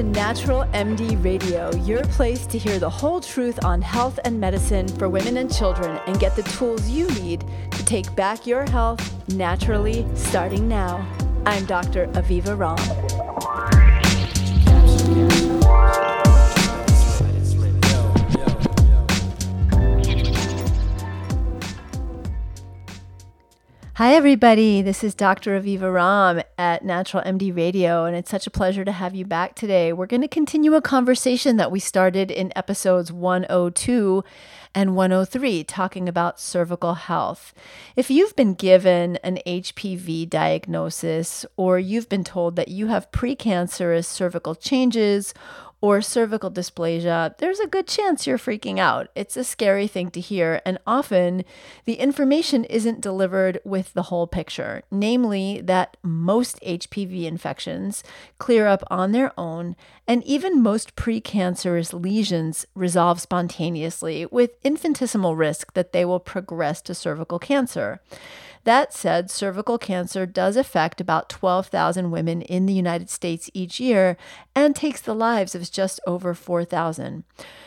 to Natural MD Radio, your place to hear the whole truth on health and medicine for women and children and get the tools you need to take back your health naturally starting now. I'm Dr. Aviva Romm. Hi, everybody. This is Dr. Aviva Romm at Natural MD Radio, and it's such a pleasure to have you back today. We're going to continue a conversation that we started in episodes 102 and 103, talking about cervical health. If you've been given an HPV diagnosis, or you've been told that you have precancerous cervical changes, or cervical dysplasia, there's a good chance you're freaking out. It's a scary thing to hear, and often the information isn't delivered with the whole picture, namely that most HPV infections clear up on their own, and even most precancerous lesions resolve spontaneously with infinitesimal risk that they will progress to cervical cancer. That said, cervical cancer does affect about 12,000 women in the United States each year and takes the lives of just over 4,000.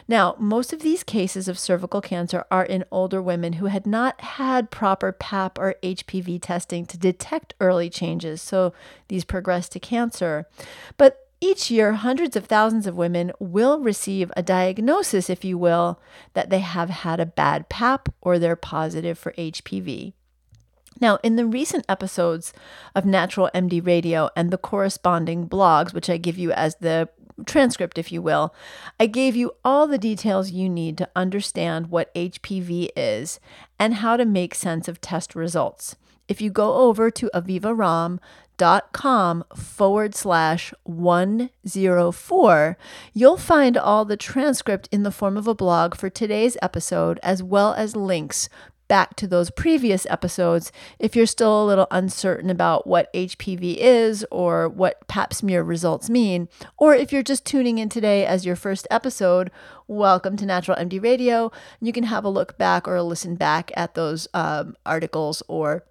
Now, most of these cases of cervical cancer are in older women who had not had proper PAP or HPV testing to detect early changes, so these progress to cancer. But each year, hundreds of thousands of women will receive a diagnosis, if you will, that they have had a bad PAP or they're positive for HPV. Now, in the recent episodes of Natural MD Radio and the corresponding blogs, which I give you as the transcript, if you will, I gave you all the details you need to understand what HPV is and how to make sense of test results. If you go over to avivaromm.com forward slash 104, you'll find all the transcript in the form of a blog for today's episode, as well as links back to those previous episodes if you're still a little uncertain about what HPV is or what pap smear results mean. Or if you're just tuning in today as your first episode, welcome to Natural MD Radio. You can have a look back or listen back at those um, articles or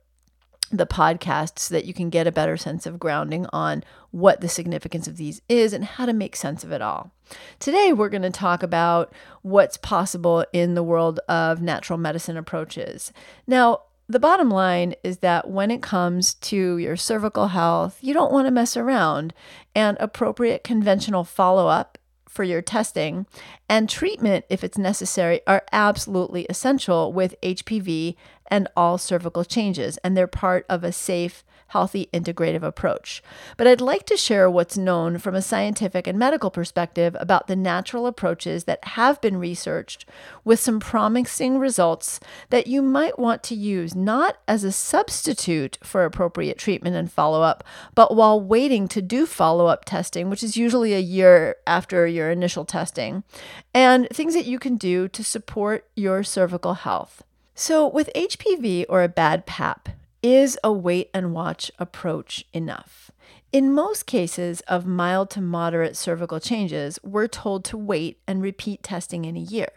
the podcast so that you can get a better sense of grounding on what the significance of these is and how to make sense of it all. Today, we're going to talk about what's possible in the world of natural medicine approaches. Now, the bottom line is that when it comes to your cervical health, you don't want to mess around, and appropriate conventional follow up for your testing and treatment, if it's necessary, are absolutely essential with HPV and all cervical changes, and they're part of a safe, healthy, integrative approach. But I'd like to share what's known from a scientific and medical perspective about the natural approaches that have been researched with some promising results that you might want to use not as a substitute for appropriate treatment and follow up, but while waiting to do follow up testing, which is usually a year after your initial testing, and things that you can do to support your cervical health. So, with HPV or a bad PAP, is a wait and watch approach enough? In most cases of mild to moderate cervical changes, we're told to wait and repeat testing in a year.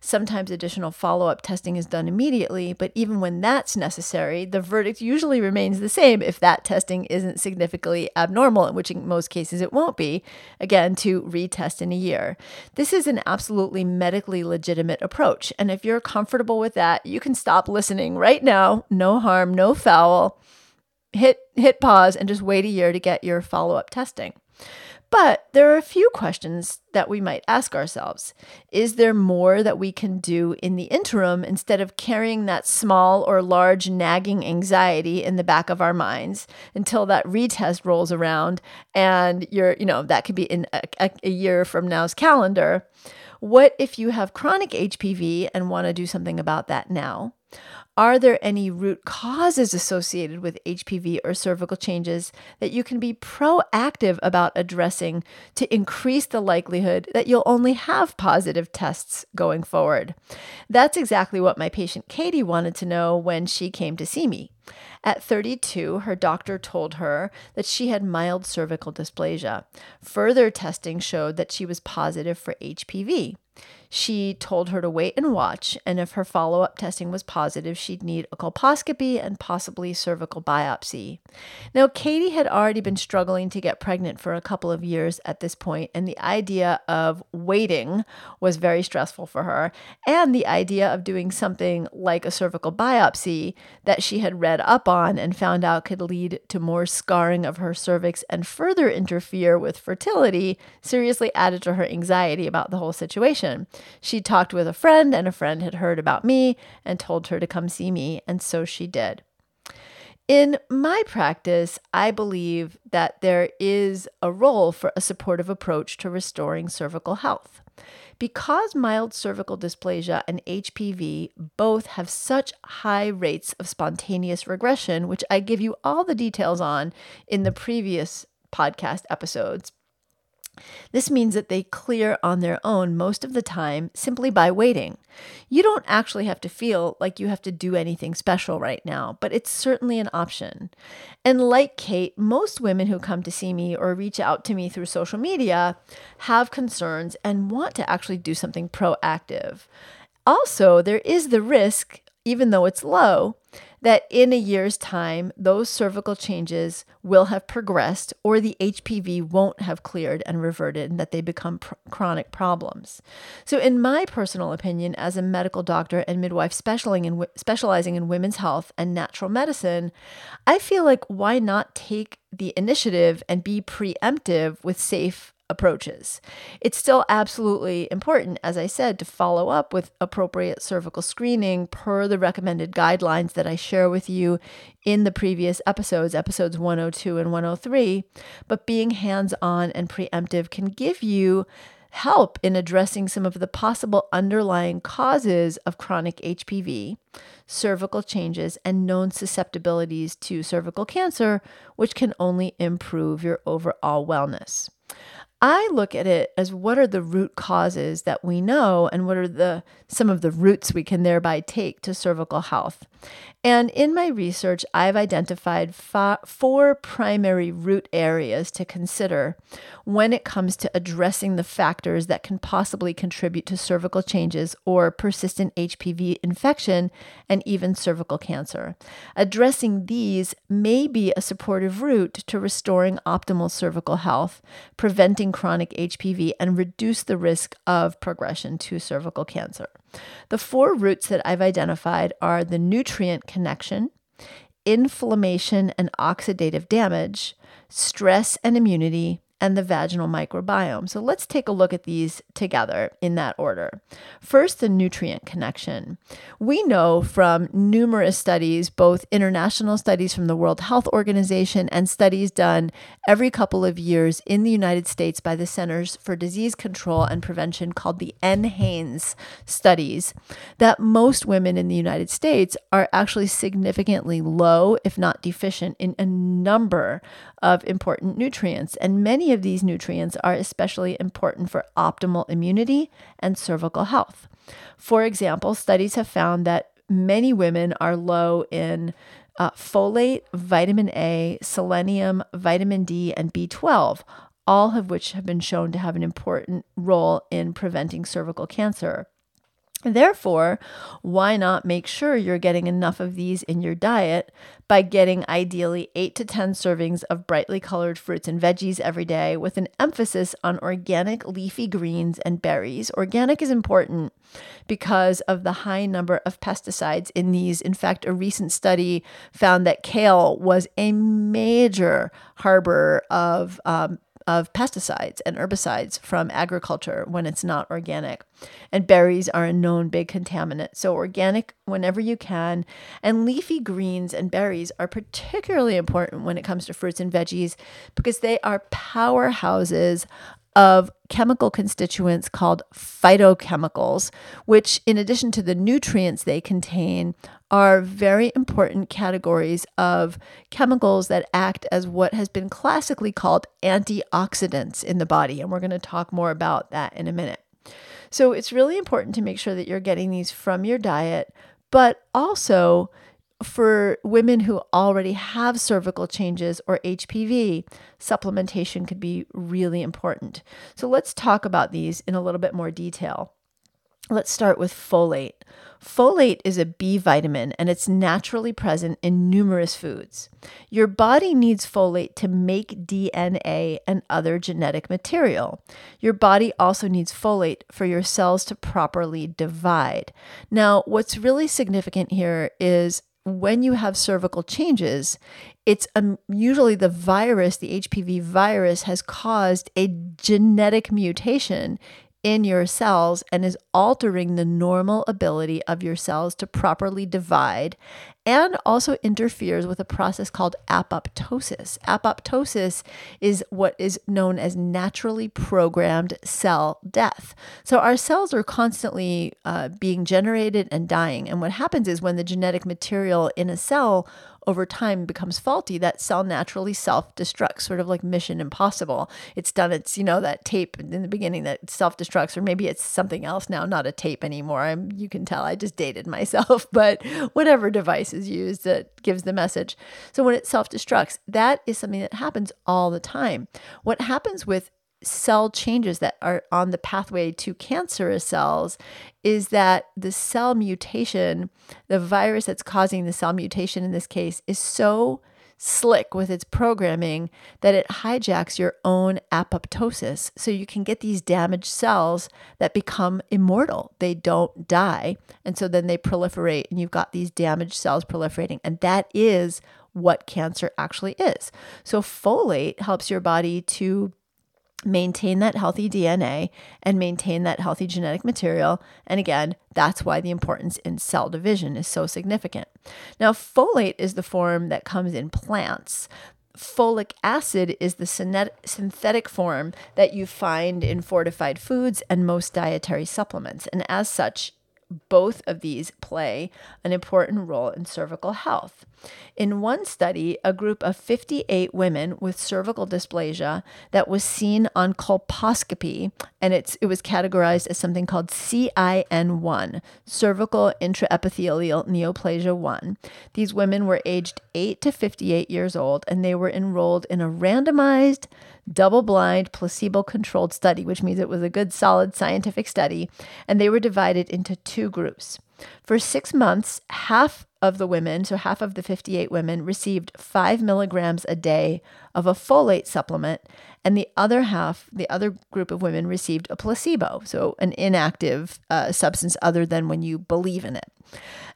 Sometimes additional follow up testing is done immediately, but even when that's necessary, the verdict usually remains the same if that testing isn't significantly abnormal, which in most cases it won't be, again, to retest in a year. This is an absolutely medically legitimate approach. And if you're comfortable with that, you can stop listening right now. No harm, no foul. Hit, hit pause and just wait a year to get your follow up testing. But there are a few questions that we might ask ourselves. Is there more that we can do in the interim instead of carrying that small or large nagging anxiety in the back of our minds until that retest rolls around and you're, you know, that could be in a, a year from now's calendar? What if you have chronic HPV and want to do something about that now? Are there any root causes associated with HPV or cervical changes that you can be proactive about addressing to increase the likelihood that you'll only have positive tests going forward? That's exactly what my patient Katie wanted to know when she came to see me. At 32, her doctor told her that she had mild cervical dysplasia. Further testing showed that she was positive for HPV. She told her to wait and watch, and if her follow up testing was positive, she'd need a colposcopy and possibly cervical biopsy. Now, Katie had already been struggling to get pregnant for a couple of years at this point, and the idea of waiting was very stressful for her. And the idea of doing something like a cervical biopsy that she had read up on and found out could lead to more scarring of her cervix and further interfere with fertility seriously added to her anxiety about the whole situation. She talked with a friend, and a friend had heard about me and told her to come see me, and so she did. In my practice, I believe that there is a role for a supportive approach to restoring cervical health. Because mild cervical dysplasia and HPV both have such high rates of spontaneous regression, which I give you all the details on in the previous podcast episodes, this means that they clear on their own most of the time simply by waiting. You don't actually have to feel like you have to do anything special right now, but it's certainly an option. And like Kate, most women who come to see me or reach out to me through social media have concerns and want to actually do something proactive. Also, there is the risk, even though it's low, that in a year's time, those cervical changes will have progressed or the HPV won't have cleared and reverted and that they become pr- chronic problems. So, in my personal opinion, as a medical doctor and midwife specializing in, specializing in women's health and natural medicine, I feel like why not take the initiative and be preemptive with safe approaches. It's still absolutely important, as I said, to follow up with appropriate cervical screening per the recommended guidelines that I share with you in the previous episodes, episodes 102 and 103. But being hands on and preemptive can give you help in addressing some of the possible underlying causes of chronic HPV, cervical changes, and known susceptibilities to cervical cancer, which can only improve your overall wellness. I look at it as what are the root causes that we know and what are the some of the roots we can thereby take to cervical health. And in my research, I've identified four primary root areas to consider when it comes to addressing the factors that can possibly contribute to cervical changes or persistent HPV infection and even cervical cancer. Addressing these may be a supportive route to restoring optimal cervical health, preventing chronic HPV, and reduce the risk of progression to cervical cancer. The four roots that I've identified are the nutrient connection, inflammation and oxidative damage, stress and immunity, and the vaginal microbiome. So let's take a look at these together in that order. First, the nutrient connection. We know from numerous studies, both international studies from the World Health Organization and studies done every couple of years in the United States by the Centers for Disease Control and Prevention called the NHANES studies, that most women in the United States are actually significantly low, if not deficient, in a number of important nutrients. And many of these nutrients are especially important for optimal immunity and cervical health. For example, studies have found that many women are low in uh, folate, vitamin A, selenium, vitamin D, and B12, all of which have been shown to have an important role in preventing cervical cancer. Therefore, why not make sure you're getting enough of these in your diet by getting ideally 8 to 10 servings of brightly colored fruits and veggies every day with an emphasis on organic leafy greens and berries. Organic is important because of the high number of pesticides in these. In fact, a recent study found that kale was a major harbor of um, of pesticides and herbicides from agriculture when it's not organic. And berries are a known big contaminant. So, organic whenever you can. And leafy greens and berries are particularly important when it comes to fruits and veggies because they are powerhouses of chemical constituents called phytochemicals, which, in addition to the nutrients they contain, are very important categories of chemicals that act as what has been classically called antioxidants in the body. And we're going to talk more about that in a minute. So it's really important to make sure that you're getting these from your diet, but also for women who already have cervical changes or HPV, supplementation could be really important. So let's talk about these in a little bit more detail. Let's start with folate. Folate is a B vitamin and it's naturally present in numerous foods. Your body needs folate to make DNA and other genetic material. Your body also needs folate for your cells to properly divide. Now, what's really significant here is when you have cervical changes, it's um, usually the virus, the HPV virus, has caused a genetic mutation in your cells and is altering the normal ability of your cells to properly divide and also interferes with a process called apoptosis. Apoptosis is what is known as naturally programmed cell death. So our cells are constantly uh, being generated and dying. And what happens is when the genetic material in a cell over time becomes faulty, that cell naturally self destructs, sort of like Mission Impossible. It's done its, you know, that tape in the beginning that self destructs, or maybe it's something else now, not a tape anymore. I'm, you can tell I just dated myself, but whatever device is used that gives the message. So when it self destructs, that is something that happens all the time. What happens with cell changes that are on the pathway to cancerous cells is that the cell mutation, the virus that's causing the cell mutation in this case, is so slick with its programming that it hijacks your own apoptosis. So you can get these damaged cells that become immortal. They don't die. And so then they proliferate, and you've got these damaged cells proliferating. And that is what cancer actually is. So folate helps your body to maintain that healthy DNA and maintain that healthy genetic material. And again, that's why the importance in cell division is so significant. Now, folate is the form that comes in plants. Folic acid is the synthetic form that you find in fortified foods and most dietary supplements. And as such, both of these play an important role in cervical health. In one study, a group of 58 women with cervical dysplasia that was seen on colposcopy, and it's, it was categorized as something called CIN1, cervical intraepithelial neoplasia 1. These women were aged 8 to 58 years old, and they were enrolled in a randomized, double blind, placebo controlled study, which means it was a good, solid scientific study, and they were divided into two groups. For six months, half of the women, so half of the 58 women, received five milligrams a day of a folate supplement, and the other half, the other group of women, received a placebo, so an inactive uh, substance other than when you believe in it.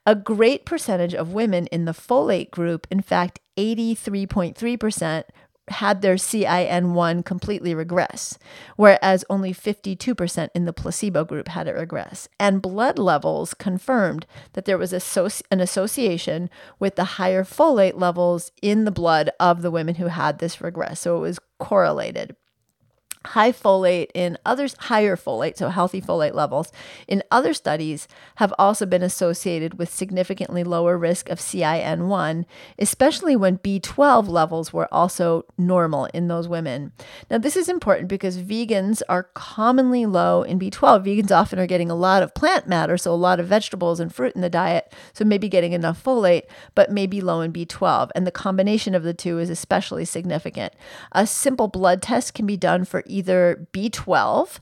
A great percentage of women in the folate group, in fact, 83.3%, had their CIN1 completely regress, whereas only 52% in the placebo group had it regress. And blood levels confirmed that there was an association with the higher folate levels in the blood of the women who had this regress. So it was correlated high folate in others higher folate so healthy folate levels in other studies have also been associated with significantly lower risk of CIN1 especially when B12 levels were also normal in those women. Now this is important because vegans are commonly low in B12 vegans often are getting a lot of plant matter so a lot of vegetables and fruit in the diet so maybe getting enough folate but maybe low in B12 and the combination of the two is especially significant. A simple blood test can be done for either B12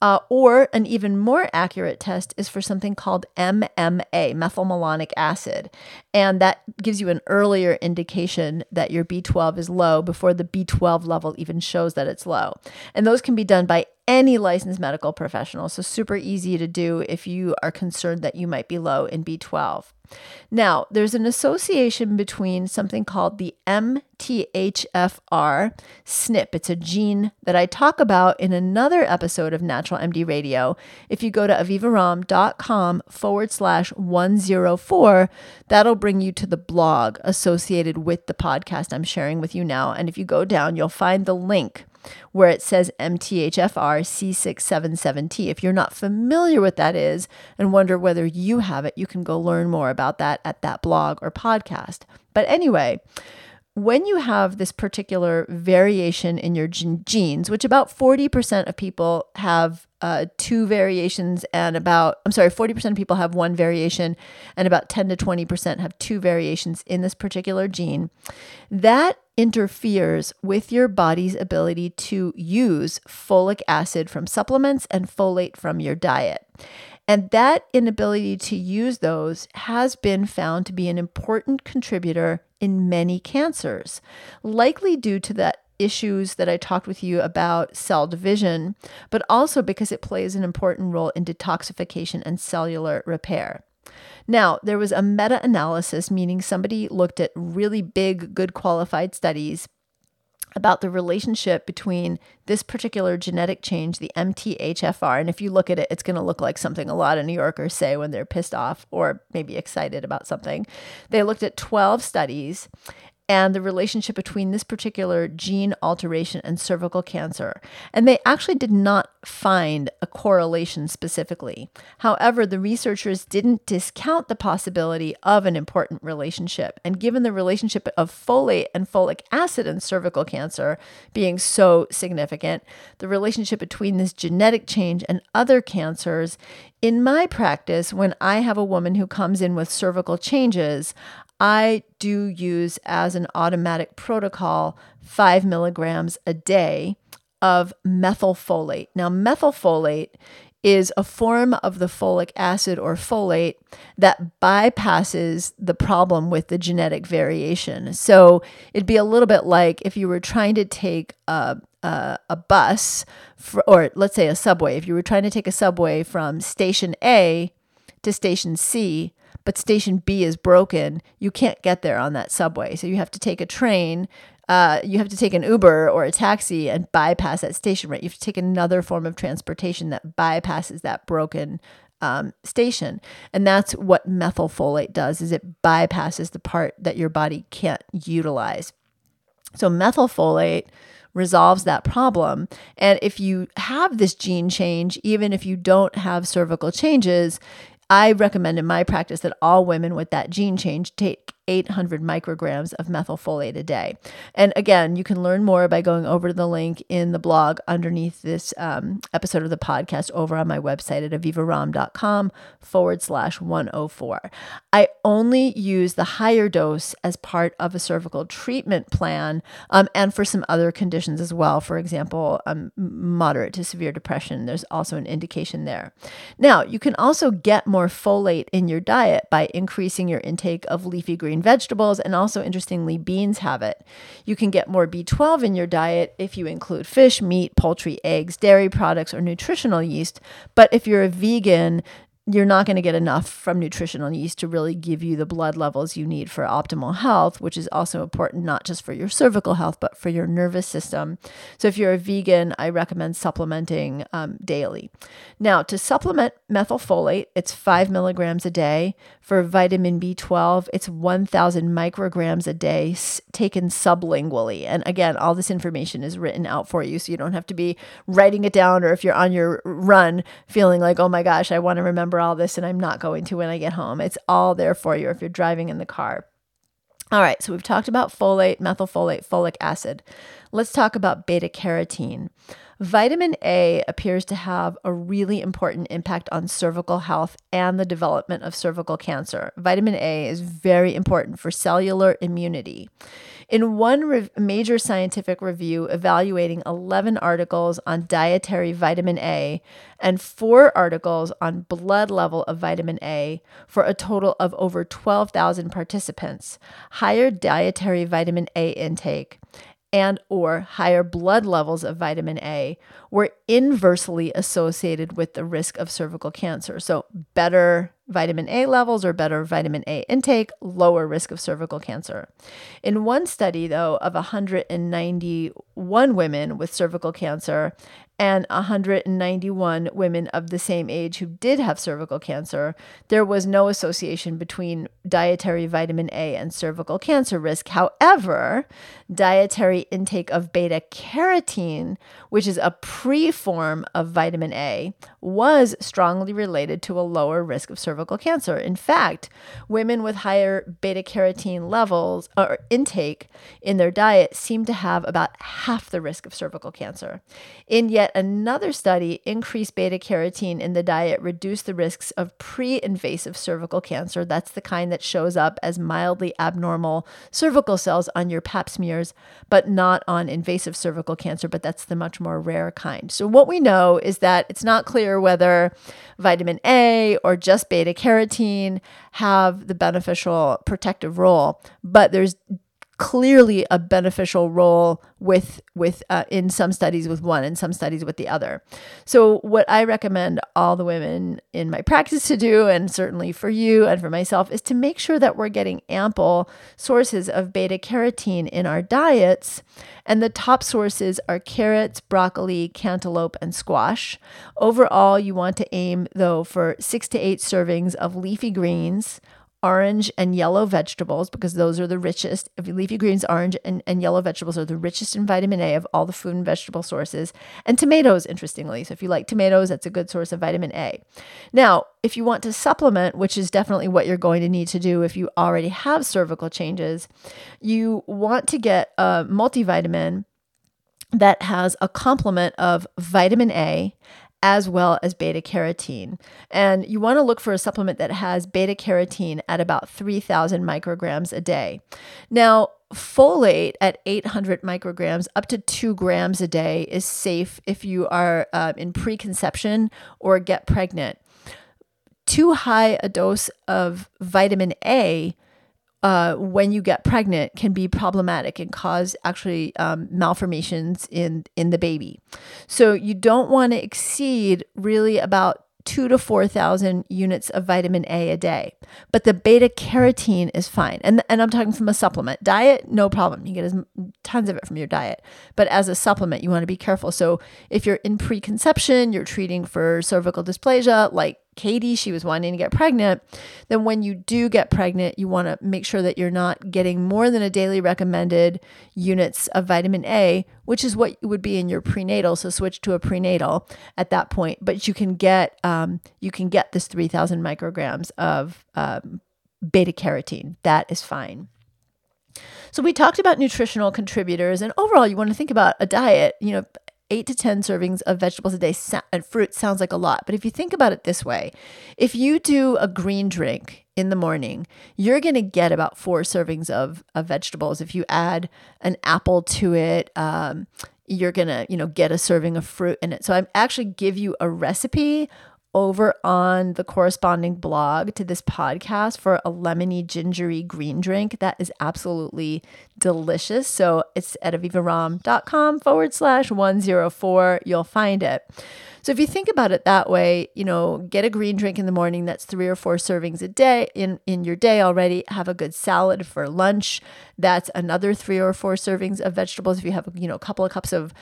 uh, or an even more accurate test is for something called MMA, methylmalonic acid. And that gives you an earlier indication that your B12 is low before the B12 level even shows that it's low. And those can be done by any licensed medical professional. So, super easy to do if you are concerned that you might be low in B12. Now, there's an association between something called the MTHFR SNP. It's a gene that I talk about in another episode of Natural MD Radio. If you go to avivaromm.com forward slash 104, that'll bring you to the blog associated with the podcast I'm sharing with you now. And if you go down, you'll find the link where it says MTHFR C677T. If you're not familiar with that is and wonder whether you have it, you can go learn more about that at that blog or podcast. But anyway, when you have this particular variation in your genes, which about 40% of people have uh, two variations, and about, I'm sorry, 40% of people have one variation, and about 10 to 20% have two variations in this particular gene, that interferes with your body's ability to use folic acid from supplements and folate from your diet. And that inability to use those has been found to be an important contributor in many cancers, likely due to that issues that I talked with you about cell division, but also because it plays an important role in detoxification and cellular repair. Now, there was a meta analysis, meaning somebody looked at really big, good qualified studies about the relationship between this particular genetic change, the MTHFR. And if you look at it, it's going to look like something a lot of New Yorkers say when they're pissed off or maybe excited about something. They looked at 12 studies and the relationship between this particular gene alteration and cervical cancer. And they actually did not find a correlation specifically. However, the researchers didn't discount the possibility of an important relationship. And given the relationship of folate and folic acid in cervical cancer being so significant, the relationship between this genetic change and other cancers, in my practice, when I have a woman who comes in with cervical changes, I do use as an automatic protocol five milligrams a day of methylfolate. Now, methylfolate is a form of the folic acid or folate that bypasses the problem with the genetic variation. So it'd be a little bit like if you were trying to take a, a, bus, for, or let's say a subway, if you were trying to take a subway from station A to station C, but station B is broken, you can't get there on that subway. So you have to take a train. Uh, you have to take an Uber or a taxi and bypass that station, right? You have to take another form of transportation that bypasses that broken um, station. And that's what methylfolate does is it bypasses the part that your body can't utilize. So methylfolate resolves that problem. And if you have this gene change, even if you don't have cervical changes, I recommend in my practice that all women with that gene change take 800 micrograms of methylfolate a day. And again, you can learn more by going over to the link in the blog underneath this um, episode of the podcast over on my website at avivaromm.com forward slash 104. I only use the higher dose as part of a cervical treatment plan um, and for some other conditions as well. For example, um, moderate to severe depression, there's also an indication there. Now, you can also get more folate in your diet by increasing your intake of leafy green green vegetables, and also, interestingly, beans have it. You can get more B12 in your diet if you include fish, meat, poultry, eggs, dairy products, or nutritional yeast. But if you're a vegan, you're not going to get enough from nutritional yeast to really give you the blood levels you need for optimal health, which is also important not just for your cervical health, but for your nervous system. So, if you're a vegan, I recommend supplementing um, daily. Now, to supplement methylfolate, it's five milligrams a day. For vitamin B12, it's 1,000 micrograms a day taken sublingually. And again, all this information is written out for you, so you don't have to be writing it down, or if you're on your run feeling like, oh my gosh, I want to remember remember all this and I'm not going to when I get home. It's all there for you if you're driving in the car. All right, so we've talked about folate, methylfolate, folic acid. Let's talk about beta carotene. Vitamin A appears to have a really important impact on cervical health and the development of cervical cancer. Vitamin A is very important for cellular immunity. In one re- major scientific review evaluating 11 articles on dietary vitamin A and four articles on blood level of vitamin A for a total of over 12,000 participants, higher dietary vitamin A intake and or higher blood levels of vitamin A were inversely associated with the risk of cervical cancer. So better vitamin A levels or better vitamin A intake, lower risk of cervical cancer. In one study, though, of 191 women with cervical cancer and 191 women of the same age who did have cervical cancer, there was no association between dietary vitamin A and cervical cancer risk. However, dietary intake of beta carotene, which is a pre form of vitamin A, was strongly related to a lower risk of cervical cancer. In fact, women with higher beta carotene levels or intake in their diet seem to have about half the risk of cervical cancer. In yet another study, increased beta carotene in the diet reduced the risks of pre invasive cervical cancer. That's the kind that shows up as mildly abnormal cervical cells on your pap smears, but not on invasive cervical cancer, but that's the much more rare kind. So, what we know is that it's not clear whether vitamin A or just beta carotene have the beneficial protective role, but there's clearly a beneficial role with with uh, in some studies with one and some studies with the other. So what I recommend all the women in my practice to do and certainly for you and for myself is to make sure that we're getting ample sources of beta carotene in our diets and the top sources are carrots, broccoli, cantaloupe and squash. Overall, you want to aim though for 6 to 8 servings of leafy greens orange and yellow vegetables because those are the richest. Leafy greens, orange, and, and yellow vegetables are the richest in vitamin A of all the food and vegetable sources. And tomatoes, interestingly. So if you like tomatoes, that's a good source of vitamin A. Now, if you want to supplement, which is definitely what you're going to need to do if you already have cervical changes, you want to get a multivitamin that has a complement of vitamin A as well as beta carotene. And you want to look for a supplement that has beta carotene at about 3,000 micrograms a day. Now, folate at 800 micrograms up to 2 grams a day is safe if you are uh, in preconception or get pregnant. Too high a dose of vitamin A uh, when you get pregnant can be problematic and cause actually um, malformations in in the baby. So you don't want to exceed really about two to 4,000 units of vitamin A a day. But the beta carotene is fine. And, and I'm talking from a supplement. Diet, no problem. You get as, tons of it from your diet. But as a supplement, you want to be careful. So if you're in preconception, you're treating for cervical dysplasia, like Katie, she was wanting to get pregnant, then when you do get pregnant, you want to make sure that you're not getting more than a daily recommended units of vitamin A, which is what would be in your prenatal. So switch to a prenatal at that point. But you can get um, you can get this 3,000 micrograms of um, beta carotene. That is fine. So we talked about nutritional contributors, and overall, you want to think about a diet. You know, eight to 10 servings of vegetables a day and fruit sounds like a lot. But if you think about it this way, if you do a green drink in the morning, you're going to get about four servings of, of vegetables. If you add an apple to it, um, you're going to, you know, get a serving of fruit in it. So I actually give you a recipe over on the corresponding blog to this podcast for a lemony gingery green drink that is absolutely delicious. So it's at avivaromm.com forward slash 104. You'll find it. So if you think about it that way, you know, get a green drink in the morning that's three or four servings a day in, in your day already. Have a good salad for lunch. That's another three or four servings of vegetables. If you have, you know, a couple of cups of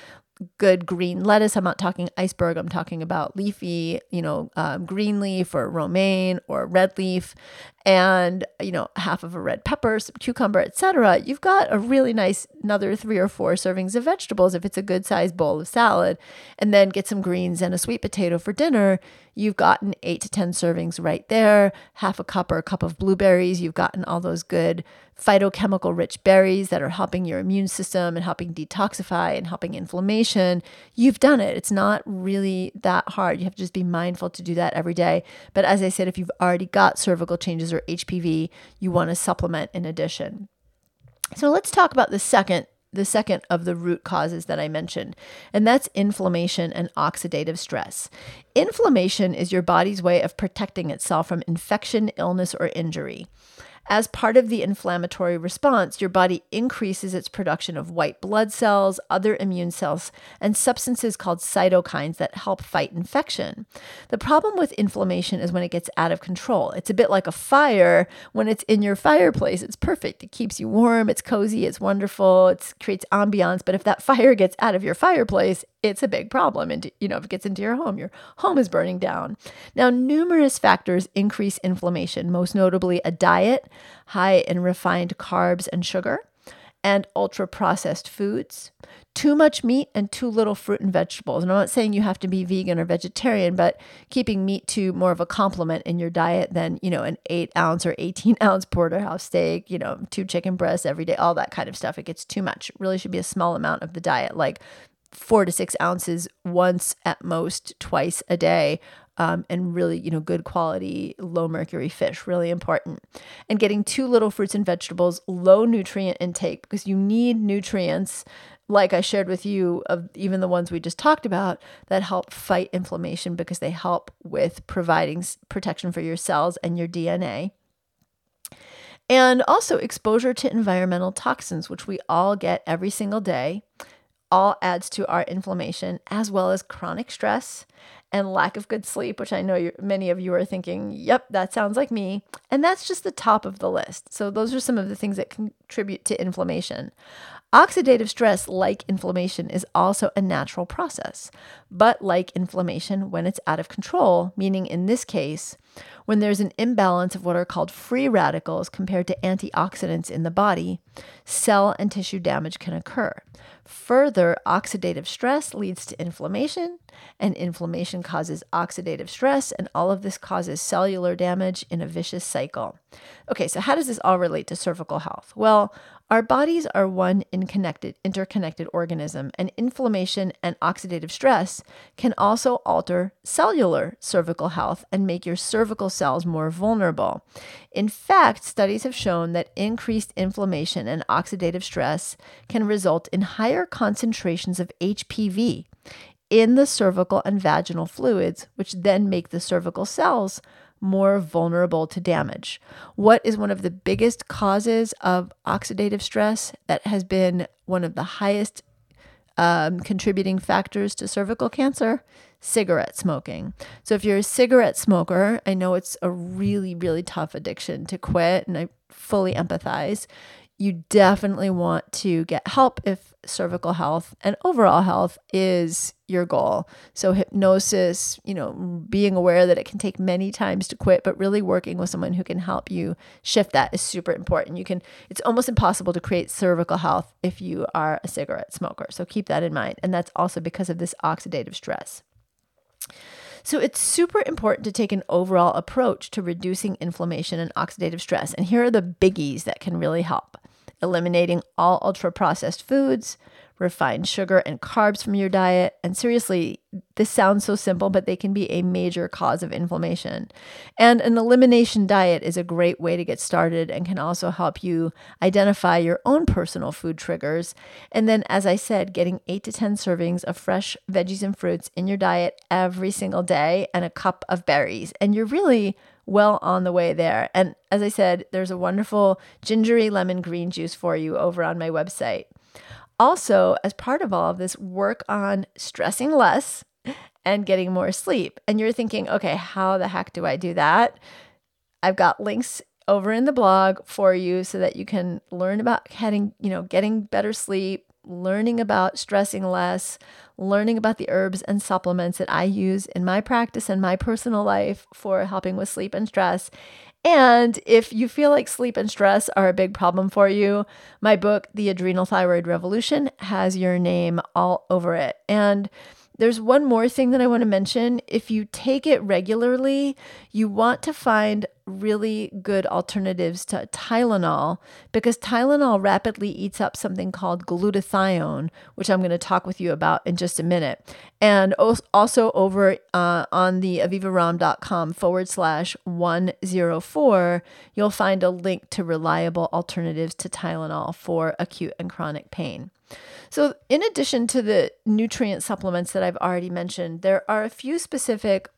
good green lettuce. I'm not talking iceberg. I'm talking about leafy, you know, um, green leaf or romaine or red leaf, and you know, half of a red pepper, some cucumber, etc. You've got a really nice another three or four servings of vegetables if it's a good sized bowl of salad, and then get some greens and a sweet potato for dinner. You've gotten eight to ten servings right there. Half a cup or a cup of blueberries. You've gotten all those good phytochemical rich berries that are helping your immune system and helping detoxify and helping inflammation, you've done it. It's not really that hard. You have to just be mindful to do that every day. But as I said, if you've already got cervical changes or HPV, you want to supplement in addition. So let's talk about the second the second of the root causes that I mentioned, and that's inflammation and oxidative stress. Inflammation is your body's way of protecting itself from infection, illness, or injury. As part of the inflammatory response, your body increases its production of white blood cells, other immune cells, and substances called cytokines that help fight infection. The problem with inflammation is when it gets out of control. It's a bit like a fire. When it's in your fireplace, it's perfect. It keeps you warm, it's cozy, it's wonderful, it creates ambiance. But if that fire gets out of your fireplace, it's a big problem. And, you know, if it gets into your home, your home is burning down. Now, numerous factors increase inflammation, most notably a diet high in refined carbs and sugar, and ultra processed foods, too much meat and too little fruit and vegetables. And I'm not saying you have to be vegan or vegetarian, but keeping meat to more of a complement in your diet than, you know, an eight ounce or 18 ounce porterhouse steak, you know, two chicken breasts every day, all that kind of stuff. It gets too much. It really should be a small amount of the diet, like four to six ounces once at most, twice a day um, and really, you know, good quality, low mercury fish, really important. And getting too little fruits and vegetables, low nutrient intake, because you need nutrients, like I shared with you, of even the ones we just talked about, that help fight inflammation because they help with providing protection for your cells and your DNA. And also exposure to environmental toxins, which we all get every single day, all adds to our inflammation, as well as chronic stress and lack of good sleep, which I know many of you are thinking, yep, that sounds like me. And that's just the top of the list. So, those are some of the things that contribute to inflammation. Oxidative stress, like inflammation, is also a natural process, but like inflammation, when it's out of control, meaning in this case, when there's an imbalance of what are called free radicals compared to antioxidants in the body, cell and tissue damage can occur. Further, oxidative stress leads to inflammation, and inflammation causes oxidative stress, and all of this causes cellular damage in a vicious cycle. Okay, so how does this all relate to cervical health? Well, our bodies are one interconnected, interconnected organism, and inflammation and oxidative stress can also alter cellular cervical health and make your cervical cells more vulnerable. In fact, studies have shown that increased inflammation and oxidative stress can result in higher concentrations of HPV in the cervical and vaginal fluids, which then make the cervical cells more vulnerable to damage. What is one of the biggest causes of oxidative stress that has been one of the highest um, contributing factors to cervical cancer? Cigarette smoking. So, if you're a cigarette smoker, I know it's a really, really tough addiction to quit, and I fully empathize you definitely want to get help if cervical health and overall health is your goal. So hypnosis, you know, being aware that it can take many times to quit, but really working with someone who can help you shift that is super important. You can it's almost impossible to create cervical health if you are a cigarette smoker. So keep that in mind. And that's also because of this oxidative stress. So it's super important to take an overall approach to reducing inflammation and oxidative stress. And here are the biggies that can really help eliminating all ultra processed foods, refined sugar and carbs from your diet. And seriously, this sounds so simple, but they can be a major cause of inflammation. And an elimination diet is a great way to get started and can also help you identify your own personal food triggers. And then, as I said, getting eight to 10 servings of fresh veggies and fruits in your diet every single day and a cup of berries. And you're really well on the way there. And as I said, there's a wonderful gingery lemon green juice for you over on my website. Also, as part of all of this, work on stressing less and getting more sleep. And you're thinking, okay, how the heck do I do that? I've got links over in the blog for you so that you can learn about getting, you know, getting better sleep, learning about stressing less, learning about the herbs and supplements that I use in my practice and my personal life for helping with sleep and stress. And if you feel like sleep and stress are a big problem for you, my book, The Adrenal Thyroid Revolution, has your name all over it. And there's one more thing that I want to mention. If you take it regularly, you want to find really good alternatives to Tylenol because Tylenol rapidly eats up something called glutathione, which I'm going to talk with you about in just a minute. And also over uh, on the avivaromm.com forward slash 104, you'll find a link to reliable alternatives to Tylenol for acute and chronic pain. So, in addition to the nutrient supplements that I've already mentioned, there are a few specific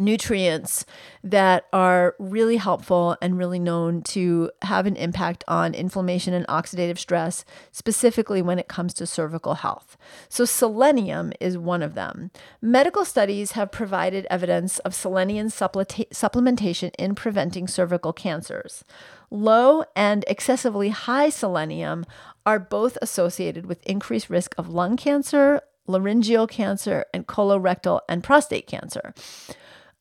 nutrients that are really helpful and really known to have an impact on inflammation and oxidative stress, specifically when it comes to cervical health. So, selenium is one of them. Medical studies have provided evidence of selenium supplementation in preventing cervical cancers. Low and excessively high selenium are both associated with increased risk of lung cancer, laryngeal cancer, and colorectal and prostate cancer.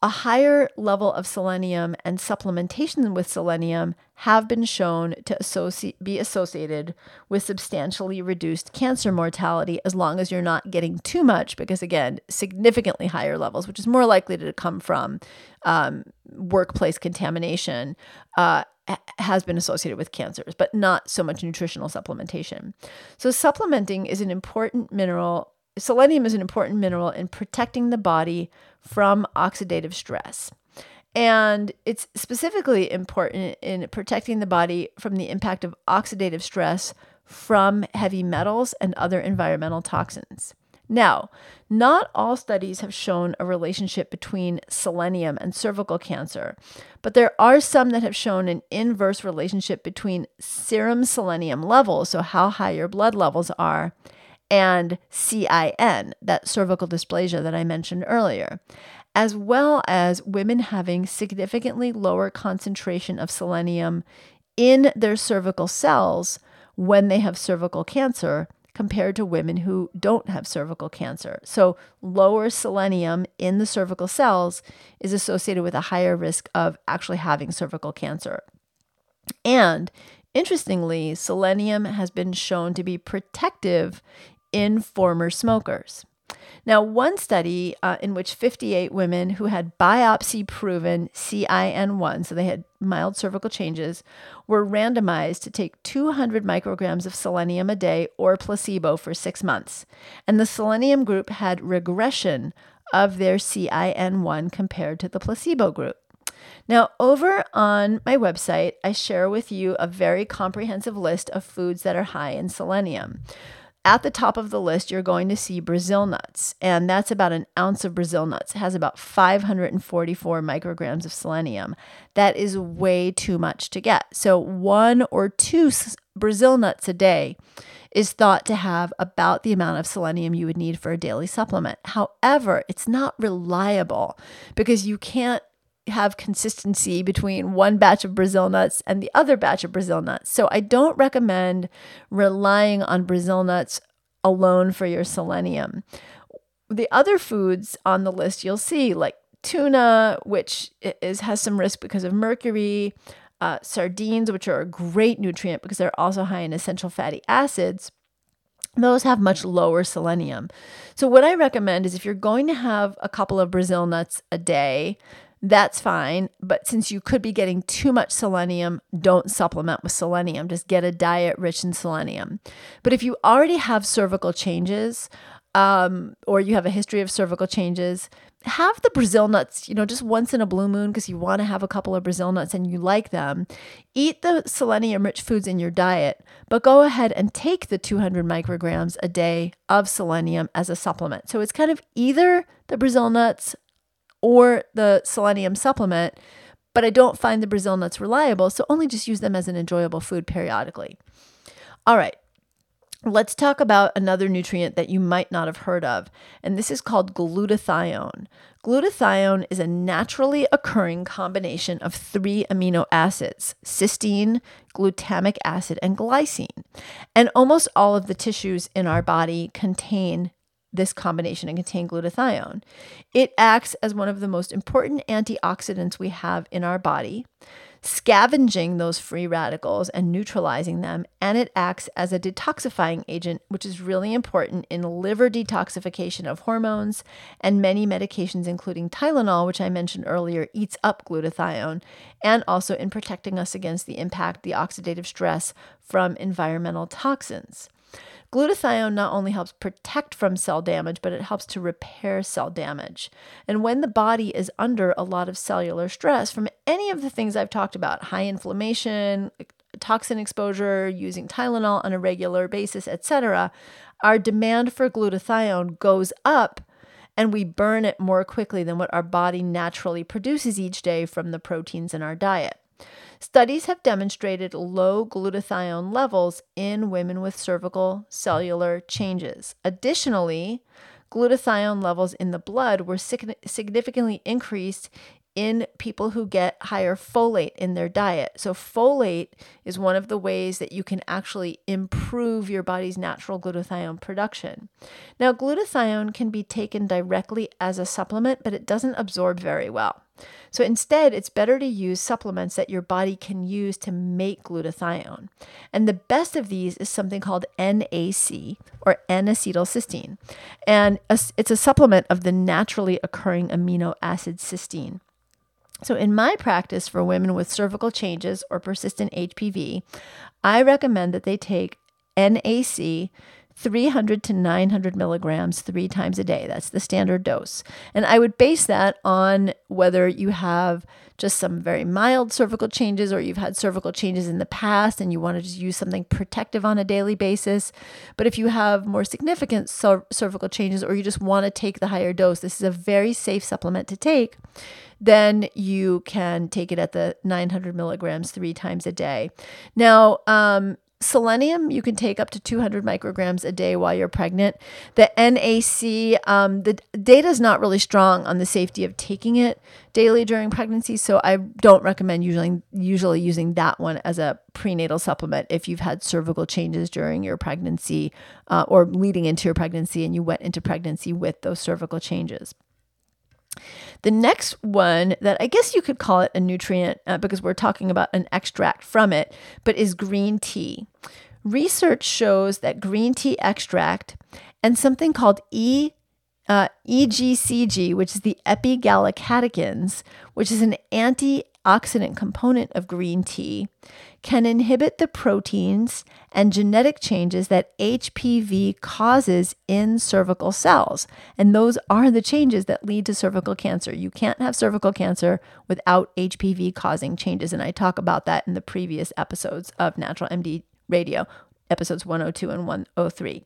a higher level of selenium and supplementation with selenium have been shown to associate, be associated with substantially reduced cancer mortality as long as you're not getting too much, because again, significantly higher levels, which is more likely to come from um, workplace contamination, uh, has been associated with cancers, but not so much nutritional supplementation. So, supplementing is an important mineral. Selenium is an important mineral in protecting the body from oxidative stress. And it's specifically important in protecting the body from the impact of oxidative stress from heavy metals and other environmental toxins. Now, not all studies have shown a relationship between selenium and cervical cancer, but there are some that have shown an inverse relationship between serum selenium levels, so how high your blood levels are, and CIN, that cervical dysplasia that I mentioned earlier, as well as women having significantly lower concentration of selenium in their cervical cells when they have cervical cancer compared to women who don't have cervical cancer. So, lower selenium in the cervical cells is associated with a higher risk of actually having cervical cancer. And interestingly, selenium has been shown to be protective in former smokers. Now, one study uh, in which 58 women who had biopsy proven CIN1, so they had mild cervical changes, were randomized to take 200 micrograms of selenium a day or placebo for six months. And the selenium group had regression of their CIN1 compared to the placebo group. Now, over on my website, I share with you a very comprehensive list of foods that are high in selenium. At the top of the list, you're going to see Brazil nuts, and that's about an ounce of Brazil nuts. It has about 544 micrograms of selenium. That is way too much to get. So, one or two Brazil nuts a day is thought to have about the amount of selenium you would need for a daily supplement. However, it's not reliable because you can't have consistency between one batch of Brazil nuts and the other batch of Brazil nuts. So I don't recommend relying on Brazil nuts alone for your selenium. The other foods on the list you'll see, like tuna, which is has some risk because of mercury, uh, sardines, which are a great nutrient because they're also high in essential fatty acids. Those have much lower selenium. So, what I recommend is if you're going to have a couple of Brazil nuts a day, that's fine. But since you could be getting too much selenium, don't supplement with selenium. Just get a diet rich in selenium. But if you already have cervical changes, um, or you have a history of cervical changes, have the Brazil nuts, you know, just once in a blue moon because you want to have a couple of Brazil nuts and you like them. Eat the selenium rich foods in your diet, but go ahead and take the 200 micrograms a day of selenium as a supplement. So it's kind of either the Brazil nuts or the selenium supplement, but I don't find the Brazil nuts reliable, so only just use them as an enjoyable food periodically. All right, let's talk about another nutrient that you might not have heard of, and this is called glutathione. Glutathione is a naturally occurring combination of three amino acids cysteine, glutamic acid, and glycine. And almost all of the tissues in our body contain this combination and contain glutathione. It acts as one of the most important antioxidants we have in our body, scavenging those free radicals and neutralizing them, and it acts as a detoxifying agent, which is really important in liver detoxification of hormones and many medications, including Tylenol, which I mentioned earlier, eats up glutathione, and also in protecting us against the impact, the oxidative stress from environmental toxins. Glutathione not only helps protect from cell damage, but it helps to repair cell damage. And when the body is under a lot of cellular stress from any of the things I've talked about high inflammation, toxin exposure, using Tylenol on a regular basis, etc., our demand for glutathione goes up and we burn it more quickly than what our body naturally produces each day from the proteins in our diet. Studies have demonstrated low glutathione levels in women with cervical cellular changes. Additionally, glutathione levels in the blood were significantly increased in people who get higher folate in their diet. So, folate is one of the ways that you can actually improve your body's natural glutathione production. Now, glutathione can be taken directly as a supplement, but it doesn't absorb very well. So instead, it's better to use supplements that your body can use to make glutathione. And the best of these is something called NAC or N-acetylcysteine. And it's a supplement of the naturally occurring amino acid cysteine. So, in my practice for women with cervical changes or persistent HPV, I recommend that they take NAC 300 to 900 milligrams three times a day. That's the standard dose. And I would base that on whether you have just some very mild cervical changes or you've had cervical changes in the past and you want to just use something protective on a daily basis. But if you have more significant cervical changes or you just want to take the higher dose, this is a very safe supplement to take. Then you can take it at the 900 milligrams three times a day. Now, um, Selenium, you can take up to 200 micrograms a day while you're pregnant. The NAC, um, the data is not really strong on the safety of taking it daily during pregnancy, so I don't recommend usually usually using that one as a prenatal supplement if you've had cervical changes during your pregnancy uh, or leading into your pregnancy and you went into pregnancy with those cervical changes. The next one that I guess you could call it a nutrient uh, because we're talking about an extract from it, but is green tea. Research shows that green tea extract and something called E uh, EGCG, which is the epigallocatechins, which is an antioxidant component of green tea, can inhibit the proteins and genetic changes that HPV causes in cervical cells. And those are the changes that lead to cervical cancer. You can't have cervical cancer without HPV causing changes. And I talk about that in the previous episodes of Natural MD Radio episodes 102 and 103.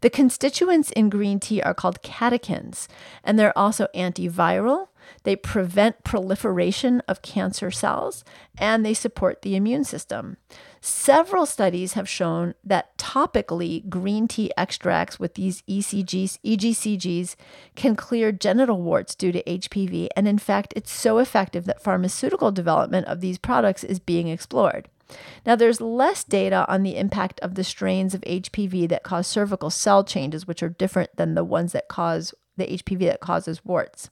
The constituents in green tea are called catechins, and they're also antiviral. They prevent proliferation of cancer cells and they support the immune system. Several studies have shown that topically green tea extracts with these ECGs, EGCGs can clear genital warts due to HPV. And in fact, it's so effective that pharmaceutical development of these products is being explored. Now, there's less data on the impact of the strains of HPV that cause cervical cell changes, which are different than the ones that cause the HPV that causes warts.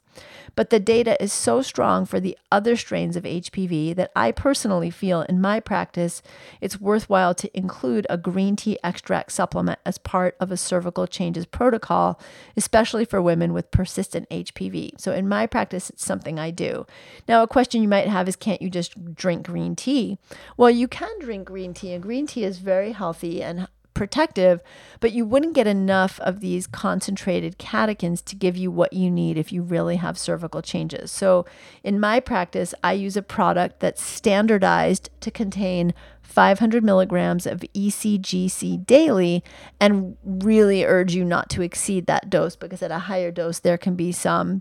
But the data is so strong for the other strains of HPV that I personally feel in my practice it's worthwhile to include a green tea extract supplement as part of a cervical changes protocol, especially for women with persistent HPV. So in my practice, it's something I do. Now, a question you might have is can't you just drink green tea? Well, you can drink green tea, and green tea is very healthy and protective, but you wouldn't get enough of these concentrated catechins to give you what you need if you really have cervical changes. So, in my practice, I use a product that's standardized to contain 500 milligrams of ECGC daily and really urge you not to exceed that dose because at a higher dose, there can be some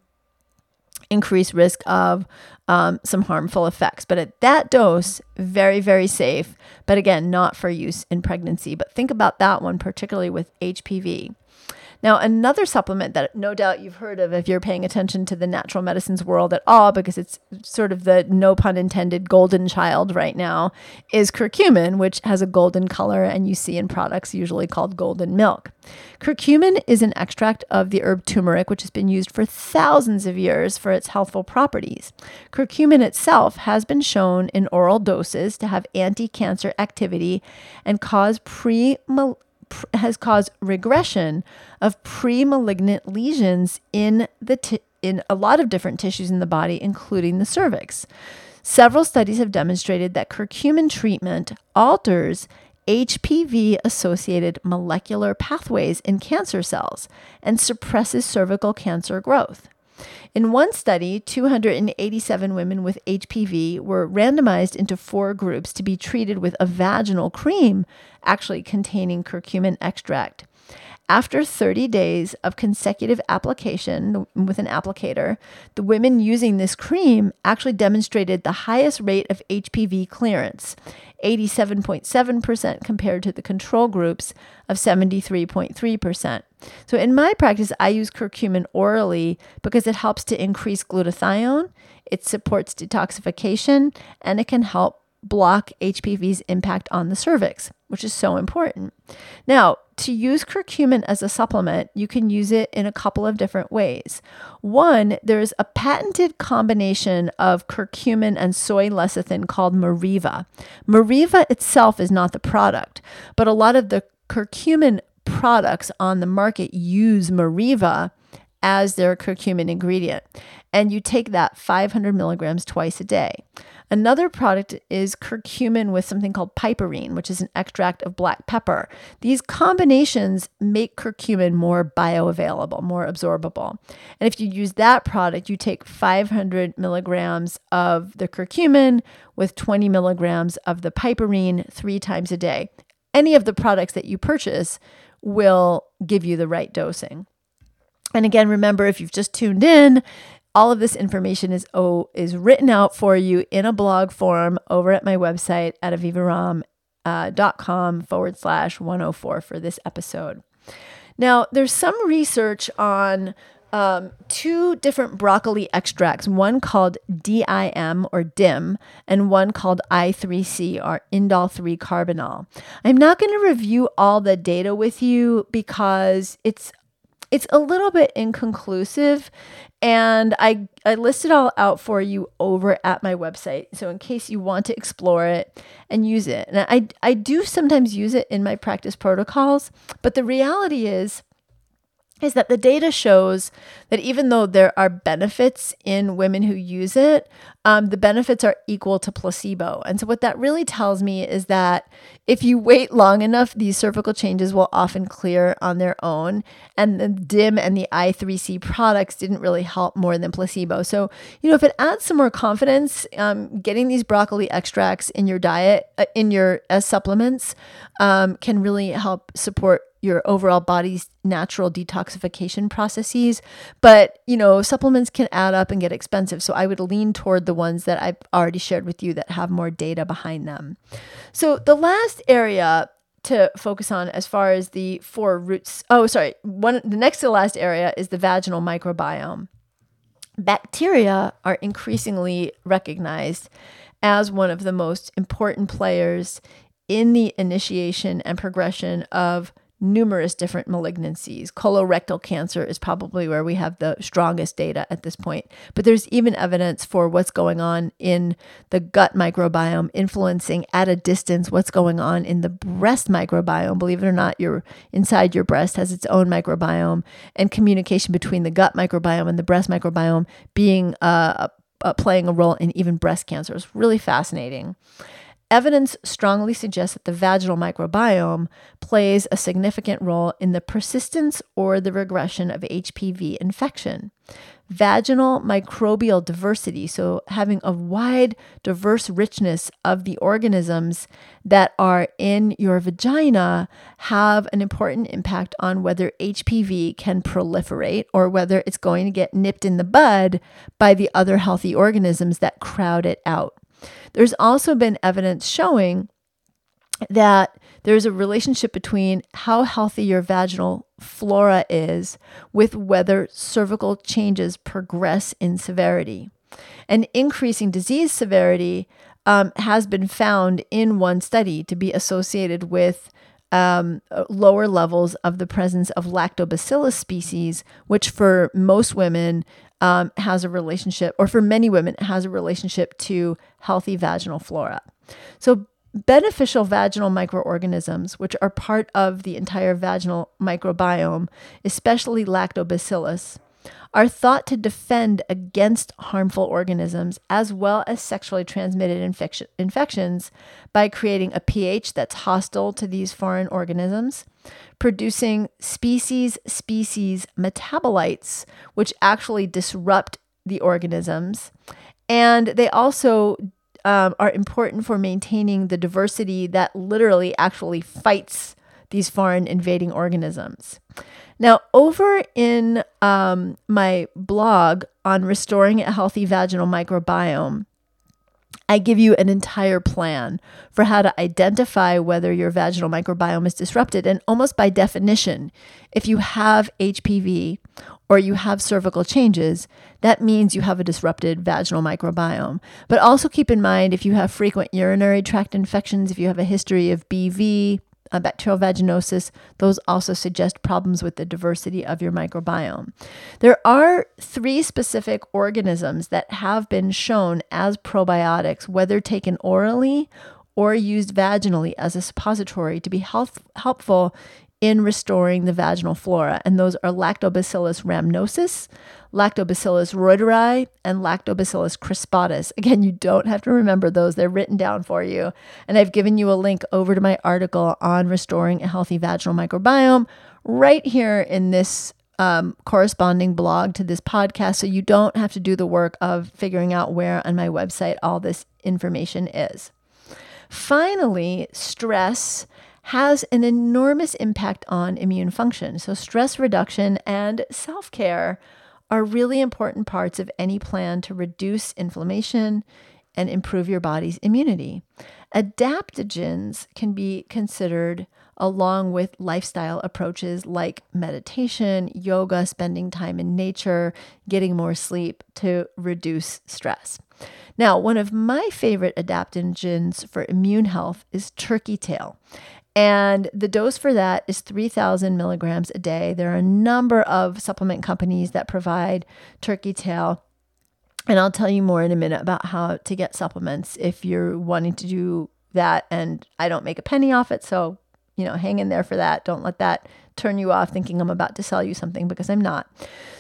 increased risk of um, some harmful effects. But at that dose, very, very safe. But again, not for use in pregnancy. But think about that one, particularly with HPV. Now, another supplement that no doubt you've heard of if you're paying attention to the natural medicines world at all, because it's sort of the no pun intended golden child right now, is curcumin, which has a golden color and you see in products usually called golden milk. Curcumin is an extract of the herb turmeric, which has been used for thousands of years for its healthful properties. Curcumin itself has been shown in oral doses to have anti cancer activity and cause pre has caused regression of pre-malignant lesions in the t- in a lot of different tissues in the body including the cervix. Several studies have demonstrated that curcumin treatment alters HPV associated molecular pathways in cancer cells and suppresses cervical cancer growth. In one study, 287 women with HPV were randomized into four groups to be treated with a vaginal cream actually containing curcumin extract. After 30 days of consecutive application with an applicator, the women using this cream actually demonstrated the highest rate of HPV clearance, 87.7% compared to the control groups of 73.3%. So in my practice, I use curcumin orally because it helps to increase glutathione, it supports detoxification, and it can help block HPV's impact on the cervix, which is so important. Now, to use curcumin as a supplement, you can use it in a couple of different ways. One, there's a patented combination of curcumin and soy lecithin called Meriva. Meriva itself is not the product, but a lot of the curcumin products on the market use Meriva as their curcumin ingredient. And you take that 500 milligrams twice a day. Another product is curcumin with something called piperine, which is an extract of black pepper. These combinations make curcumin more bioavailable, more absorbable. And if you use that product, you take 500 milligrams of the curcumin with 20 milligrams of the piperine three times a day. Any of the products that you purchase will give you the right dosing. And again, remember if you've just tuned in, all of this information is oh, is written out for you in a blog form over at my website at avivaromm.com uh, forward slash 104 for this episode. Now, there's some research on um, two different broccoli extracts, one called DIM or DIM, and one called I3C or indole 3 carbinol. I'm not going to review all the data with you because it's it's a little bit inconclusive and I, I list it all out for you over at my website. So in case you want to explore it and use it. And I, I do sometimes use it in my practice protocols, but the reality is is that the data shows that even though there are benefits in women who use it, um, the benefits are equal to placebo. And so, what that really tells me is that if you wait long enough, these cervical changes will often clear on their own. And the DIM and the I3C products didn't really help more than placebo. So, you know, if it adds some more confidence, um, getting these broccoli extracts in your diet, uh, in your as supplements, um, can really help support your overall body's natural detoxification processes. But, you know, supplements can add up and get expensive. So I would lean toward the ones that I've already shared with you that have more data behind them. So the last area to focus on as far as the four roots oh sorry one the next to the last area is the vaginal microbiome bacteria are increasingly recognized as one of the most important players in the initiation and progression of numerous different malignancies. Colorectal cancer is probably where we have the strongest data at this point. But there's even evidence for what's going on in the gut microbiome, influencing at a distance what's going on in the breast microbiome. Believe it or not, your inside your breast has its own microbiome, and communication between the gut microbiome and the breast microbiome being uh, uh, playing a role in even breast cancer. It's really fascinating. Evidence strongly suggests that the vaginal microbiome plays a significant role in the persistence or the regression of HPV infection. Vaginal microbial diversity, so having a wide, diverse richness of the organisms that are in your vagina, have an important impact on whether HPV can proliferate or whether it's going to get nipped in the bud by the other healthy organisms that crowd it out. There's also been evidence showing that there's a relationship between how healthy your vaginal flora is with whether cervical changes progress in severity. And increasing disease severity um, has been found in one study to be associated with um, lower levels of the presence of lactobacillus species, which for most women um, has a relationship, or for many women, has a relationship to healthy vaginal flora. So, beneficial vaginal microorganisms, which are part of the entire vaginal microbiome, especially lactobacillus, are thought to defend against harmful organisms as well as sexually transmitted infection, infections by creating a pH that's hostile to these foreign organisms, producing species species metabolites, which actually disrupt the organisms. And they also um, are important for maintaining the diversity that literally actually fights these foreign invading organisms. Now, over in um, my blog on restoring a healthy vaginal microbiome, I give you an entire plan for how to identify whether your vaginal microbiome is disrupted. And almost by definition, if you have HPV or you have cervical changes, that means you have a disrupted vaginal microbiome. But also keep in mind if you have frequent urinary tract infections, if you have a history of BV, uh, bacterial vaginosis, those also suggest problems with the diversity of your microbiome. There are three specific organisms that have been shown as probiotics, whether taken orally or used vaginally as a suppository, to be health- helpful in restoring the vaginal flora, and those are Lactobacillus rhamnosus, Lactobacillus reuteri, and Lactobacillus crispatus. Again, you don't have to remember those, they're written down for you. And I've given you a link over to my article on restoring a healthy vaginal microbiome right here in this um, corresponding blog to this podcast, so you don't have to do the work of figuring out where on my website all this information is. Finally, stress has an enormous impact on immune function. So, stress reduction and self care are really important parts of any plan to reduce inflammation and improve your body's immunity. Adaptogens can be considered along with lifestyle approaches like meditation, yoga, spending time in nature, getting more sleep to reduce stress. Now, one of my favorite adaptogens for immune health is turkey tail. And the dose for that is 3,000 milligrams a day. There are a number of supplement companies that provide turkey tail. And I'll tell you more in a minute about how to get supplements if you're wanting to do that. And I don't make a penny off it. So, you know, hang in there for that. Don't let that turn you off thinking I'm about to sell you something because I'm not.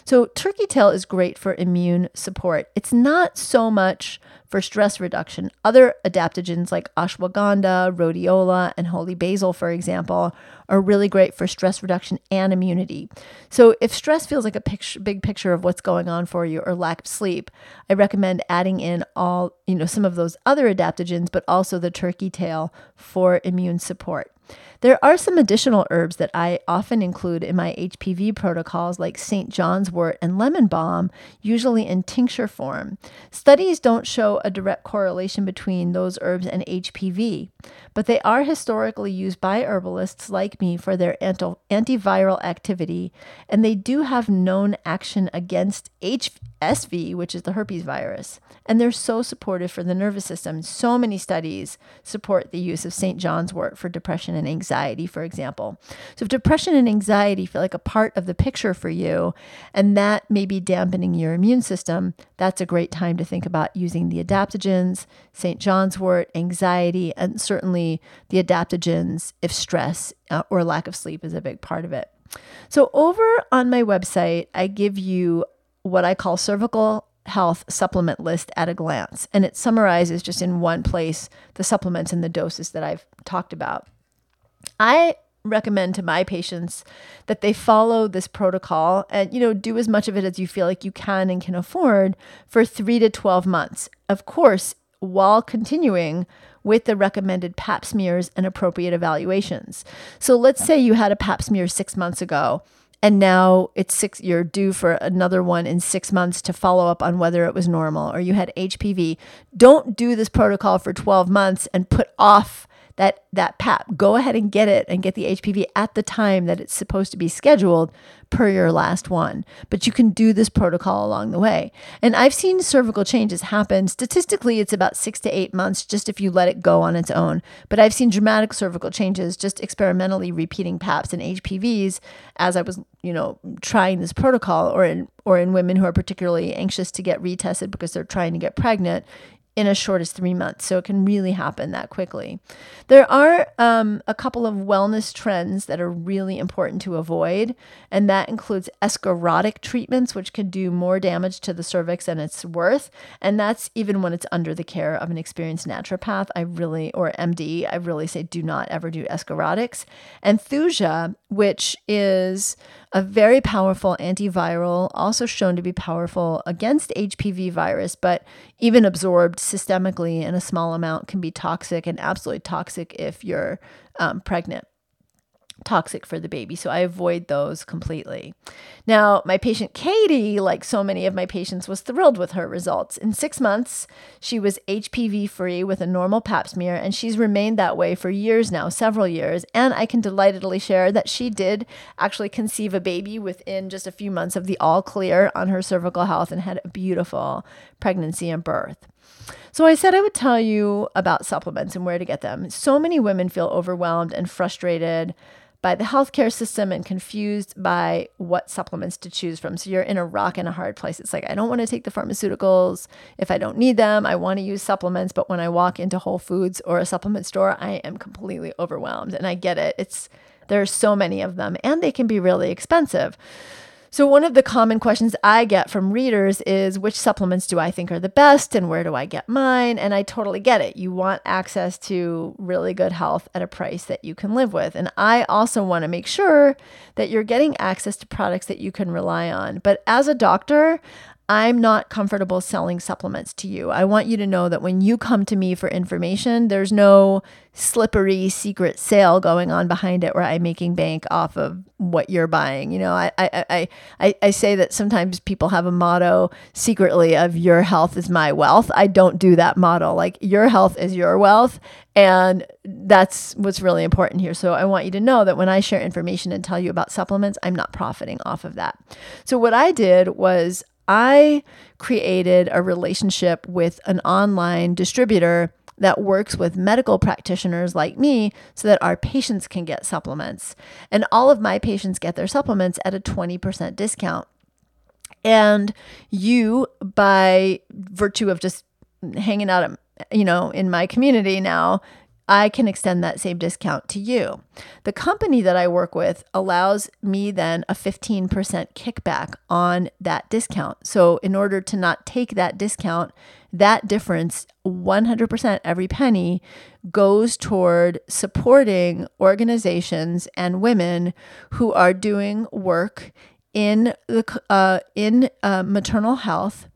So, turkey tail is great for immune support. It's not so much for stress reduction. Other adaptogens like ashwagandha, rhodiola, and holy basil, for example, are really great for stress reduction and immunity. So, if stress feels like a picture, big picture of what's going on for you or lack of sleep, I recommend adding in all, you know, some of those other adaptogens, but also the turkey tail for immune support. There are some additional herbs that I often include in my HPV protocols, like St. John's wort and lemon balm, usually in tincture form. Studies don't show a direct correlation between those herbs and HPV, but they are historically used by herbalists like me for their antiviral activity, and they do have known action against HSV, which is the herpes virus. And they're so supportive for the nervous system. So many studies support the use of St. John's wort for depression and anxiety, for example. So, if depression and anxiety feel like a part of the picture for you, and that may be dampening your immune system, that's a great time to think about using the adaptogens, St. John's wort, anxiety, and certainly the adaptogens if stress uh, or lack of sleep is a big part of it. So, over on my website, I give you what I call cervical health supplement list at a glance. And it summarizes just in one place the supplements and the doses that I've talked about. I recommend to my patients that they follow this protocol and you know do as much of it as you feel like you can and can afford for 3 to 12 months. Of course, while continuing with the recommended pap smears and appropriate evaluations. So let's say you had a pap smear 6 months ago and now it's six you're due for another one in 6 months to follow up on whether it was normal or you had HPV. Don't do this protocol for 12 months and put off that that pap go ahead and get it and get the hpv at the time that it's supposed to be scheduled per your last one. But you can do this protocol along the way. And i've seen cervical changes happen. Statistically it's about six to eight months just if you let it go on its own. But i've seen dramatic cervical changes just experimentally repeating paps and hpvs as i was you know trying this protocol or in or in women who are particularly anxious to get retested because they're trying to get pregnant in as short as three months. So it can really happen that quickly. There are um, a couple of wellness trends that are really important to avoid, and that includes escharotic treatments, which can do more damage to the cervix than it's worth. And that's even when it's under the care of an experienced naturopath. I really, or MD, I really say do not ever do escharotics. And thuja, which is a very powerful antiviral, also shown to be powerful against HPV virus, but even absorbed systemically in a small amount can be toxic and absolutely toxic if you're um, pregnant. Toxic for the baby. So I avoid those completely. Now, my patient Katie, like so many of my patients, was thrilled with her results. In six months, she was HPV free with a normal pap smear, and she's remained that way for years now, several years. And I can delightedly share that she did actually conceive a baby within just a few months of the all clear on her cervical health and had a beautiful pregnancy and birth. So I said I would tell you about supplements and where to get them. So many women feel overwhelmed and frustrated by the healthcare system and confused by what supplements to choose from. So you're in a rock and a hard place. It's like, I don't want to take the pharmaceuticals if I don't need them. I want to use supplements. But when I walk into Whole Foods or a supplement store, I am completely overwhelmed. And I get it. It's, there's so many of them and they can be really expensive. So, one of the common questions I get from readers is which supplements do I think are the best and where do I get mine? And I totally get it. You want access to really good health at a price that you can live with. And I also want to make sure that you're getting access to products that you can rely on. But as a doctor, I'm not comfortable selling supplements to you. I want you to know that when you come to me for information, there's no slippery secret sale going on behind it where I'm making bank off of what you're buying. You know, I I I I say that sometimes people have a motto secretly of your health is my wealth. I don't do that model. Like your health is your wealth. And that's what's really important here. So I want you to know that when I share information and tell you about supplements, I'm not profiting off of that. So what I did was I created a relationship with an online distributor that works with medical practitioners like me so that our patients can get supplements. And all of my patients get their supplements at a 20% discount. And you, by virtue of just hanging out, you know, in my community now, I can extend that same discount to you. The company that I work with allows me then a 15% kickback on that discount. So, in order to not take that discount, that difference, 100% every penny, goes toward supporting organizations and women who are doing work in the uh, in uh, maternal health,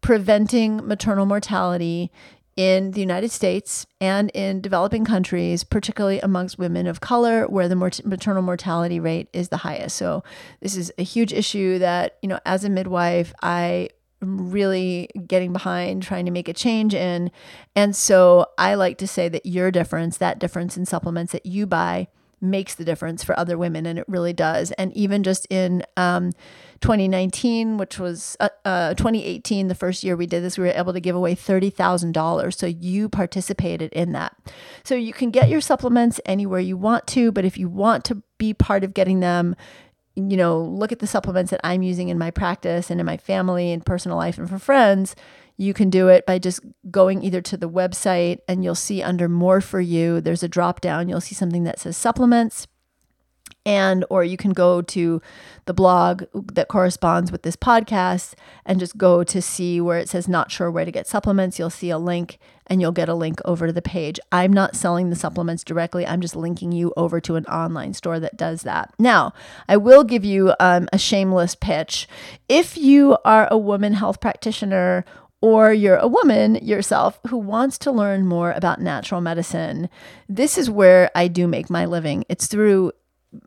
preventing maternal mortality, in the United States and in developing countries, particularly amongst women of color, where the maternal mortality rate is the highest. So, this is a huge issue that, you know, as a midwife, I am really getting behind trying to make a change in. And so, I like to say that your difference, that difference in supplements that you buy, makes the difference for other women, and it really does. And even just in um, 2019, which was uh, uh, 2018, the first year we did this, we were able to give away $30,000. So you participated in that. So you can get your supplements anywhere you want to, but if you want to be part of getting them, you know, look at the supplements that I'm using in my practice and in my family and personal life and for friends you can do it by just going either to the website and you'll see under more for you, there's a drop down. You'll see something that says supplements. And, or you can go to the blog that corresponds with this podcast and just go to see where it says not sure where to get supplements. You'll see a link and you'll get a link over to the page. I'm not selling the supplements directly. I'm just linking you over to an online store that does that. Now, I will give you um, a shameless pitch. If you are a woman health practitioner or you're a woman yourself who wants to learn more about natural medicine, this is where I do make my living. It's through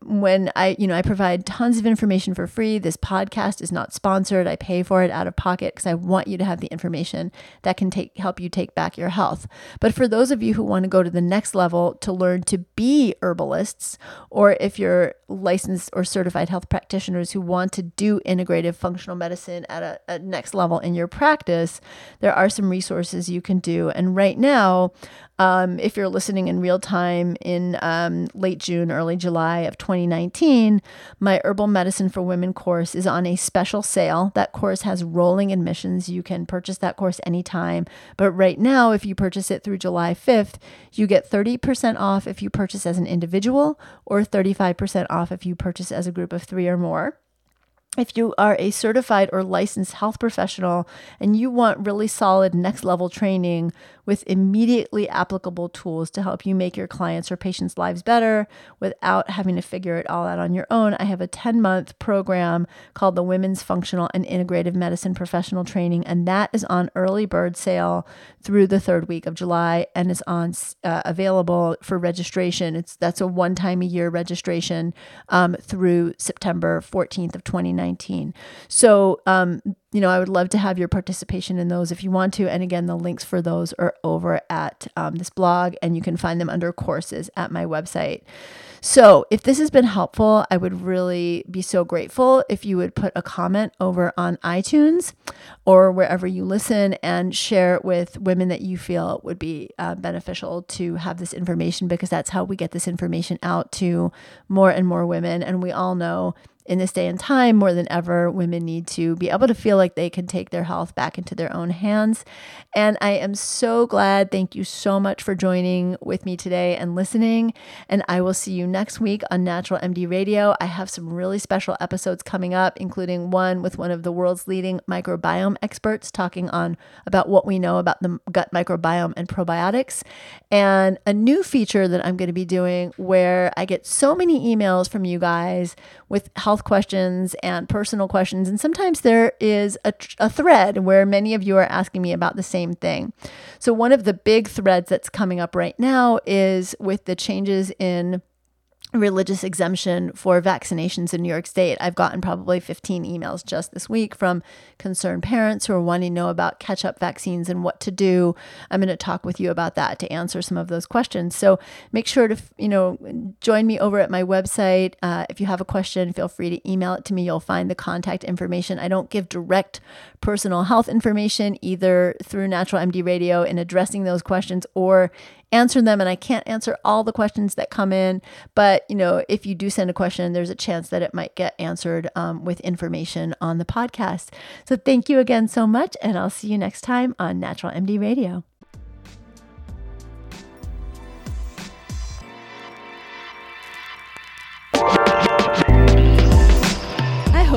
when I, you know, I provide tons of information for free. This podcast is not sponsored. I pay for it out of pocket because I want you to have the information that can take help you take back your health. But for those of you who want to go to the next level to learn to be herbalists, or if you're licensed or certified health practitioners who want to do integrative functional medicine at a, a next level in your practice, there are some resources you can do. And right now, um, if you're listening in real time in um, late June, early July of 2019, my Herbal Medicine for Women course is on a special sale. That course has rolling admissions. You can purchase that course anytime. But right now, if you purchase it through July 5th, you get 30% off if you purchase as an individual or 35% off if you purchase as a group of three or more. If you are a certified or licensed health professional and you want really solid next level training with immediately applicable tools to help you make your clients or patients' lives better without having to figure it all out on your own, I have a 10 month program called the Women's Functional and Integrative Medicine Professional Training, and that is on early bird sale through the third week of July and is on uh, available for registration. It's that's a one time a year registration um, through September 14th of 2019. 2019. So, um, you know, I would love to have your participation in those if you want to. And again, the links for those are over at um, this blog, and you can find them under courses at my website. So, if this has been helpful, I would really be so grateful if you would put a comment over on iTunes or wherever you listen and share it with women that you feel would be uh, beneficial to have this information because that's how we get this information out to more and more women. And we all know in this day and time, more than ever, women need to be able to feel like they can take their health back into their own hands. And I am so glad. Thank you so much for joining with me today and listening. And I will see you next week on Natural MD Radio. I have some really special episodes coming up, including one with one of the world's leading microbiome experts talking on about what we know about the gut microbiome and probiotics, and a new feature that I'm going to be doing where I get so many emails from you guys with health questions and personal questions. And sometimes there is a, a thread where many of you are asking me about the same thing. So, one of the big threads that's coming up right now is with the changes in religious exemption for vaccinations in New York State. I've gotten probably 15 emails just this week from concerned parents who are wanting to know about catch up vaccines and what to do. I'm going to talk with you about that to answer some of those questions. So make sure to, you know, join me over at my website. Uh, if you have a question, feel free to email it to me. You'll find the contact information. I don't give direct personal health information either through Natural MD Radio in addressing those questions or answer them and I can't answer all the questions that come in. But, you know, if you do send a question, there's a chance that it might get answered um, with information on the podcast. So thank you again so much. And I'll see you next time on Natural MD Radio.